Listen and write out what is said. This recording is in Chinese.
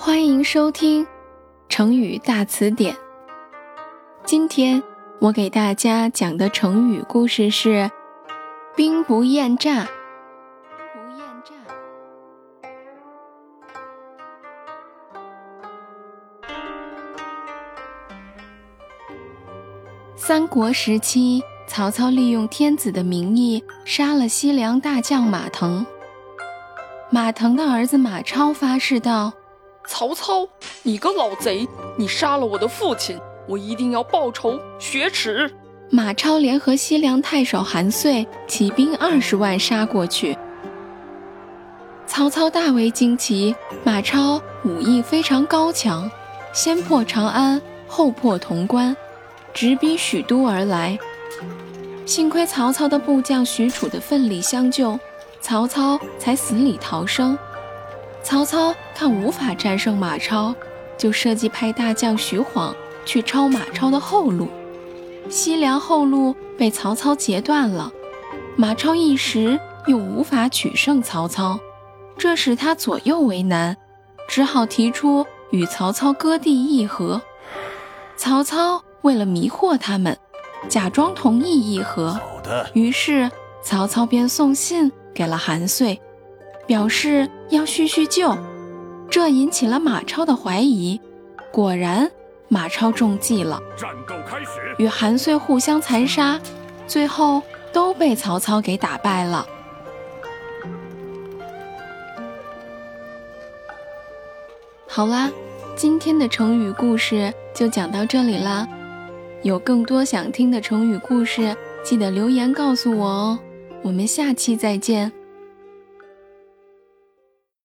欢迎收听成语大词典。今天我给大家讲的成语故事是“兵不厌诈”。不厌诈。三国时期，曹操利用天子的名义杀了西凉大将马腾。马腾的儿子马超发誓道：“曹操，你个老贼，你杀了我的父亲，我一定要报仇雪耻。”马超联合西凉太守韩遂，起兵二十万杀过去。曹操大为惊奇，马超武艺非常高强，先破长安，后破潼关，直逼许都而来。幸亏曹操的部将许褚的奋力相救。曹操才死里逃生。曹操看无法战胜马超，就设计派大将徐晃去抄马超的后路。西凉后路被曹操截断了，马超一时又无法取胜曹操，这使他左右为难，只好提出与曹操割地议和。曹操为了迷惑他们，假装同意议和。于是曹操便送信。给了韩遂，表示要叙叙旧，这引起了马超的怀疑。果然，马超中计了，战斗开始，与韩遂互相残杀，最后都被曹操给打败了。好啦，今天的成语故事就讲到这里啦。有更多想听的成语故事，记得留言告诉我哦。我们下期再见。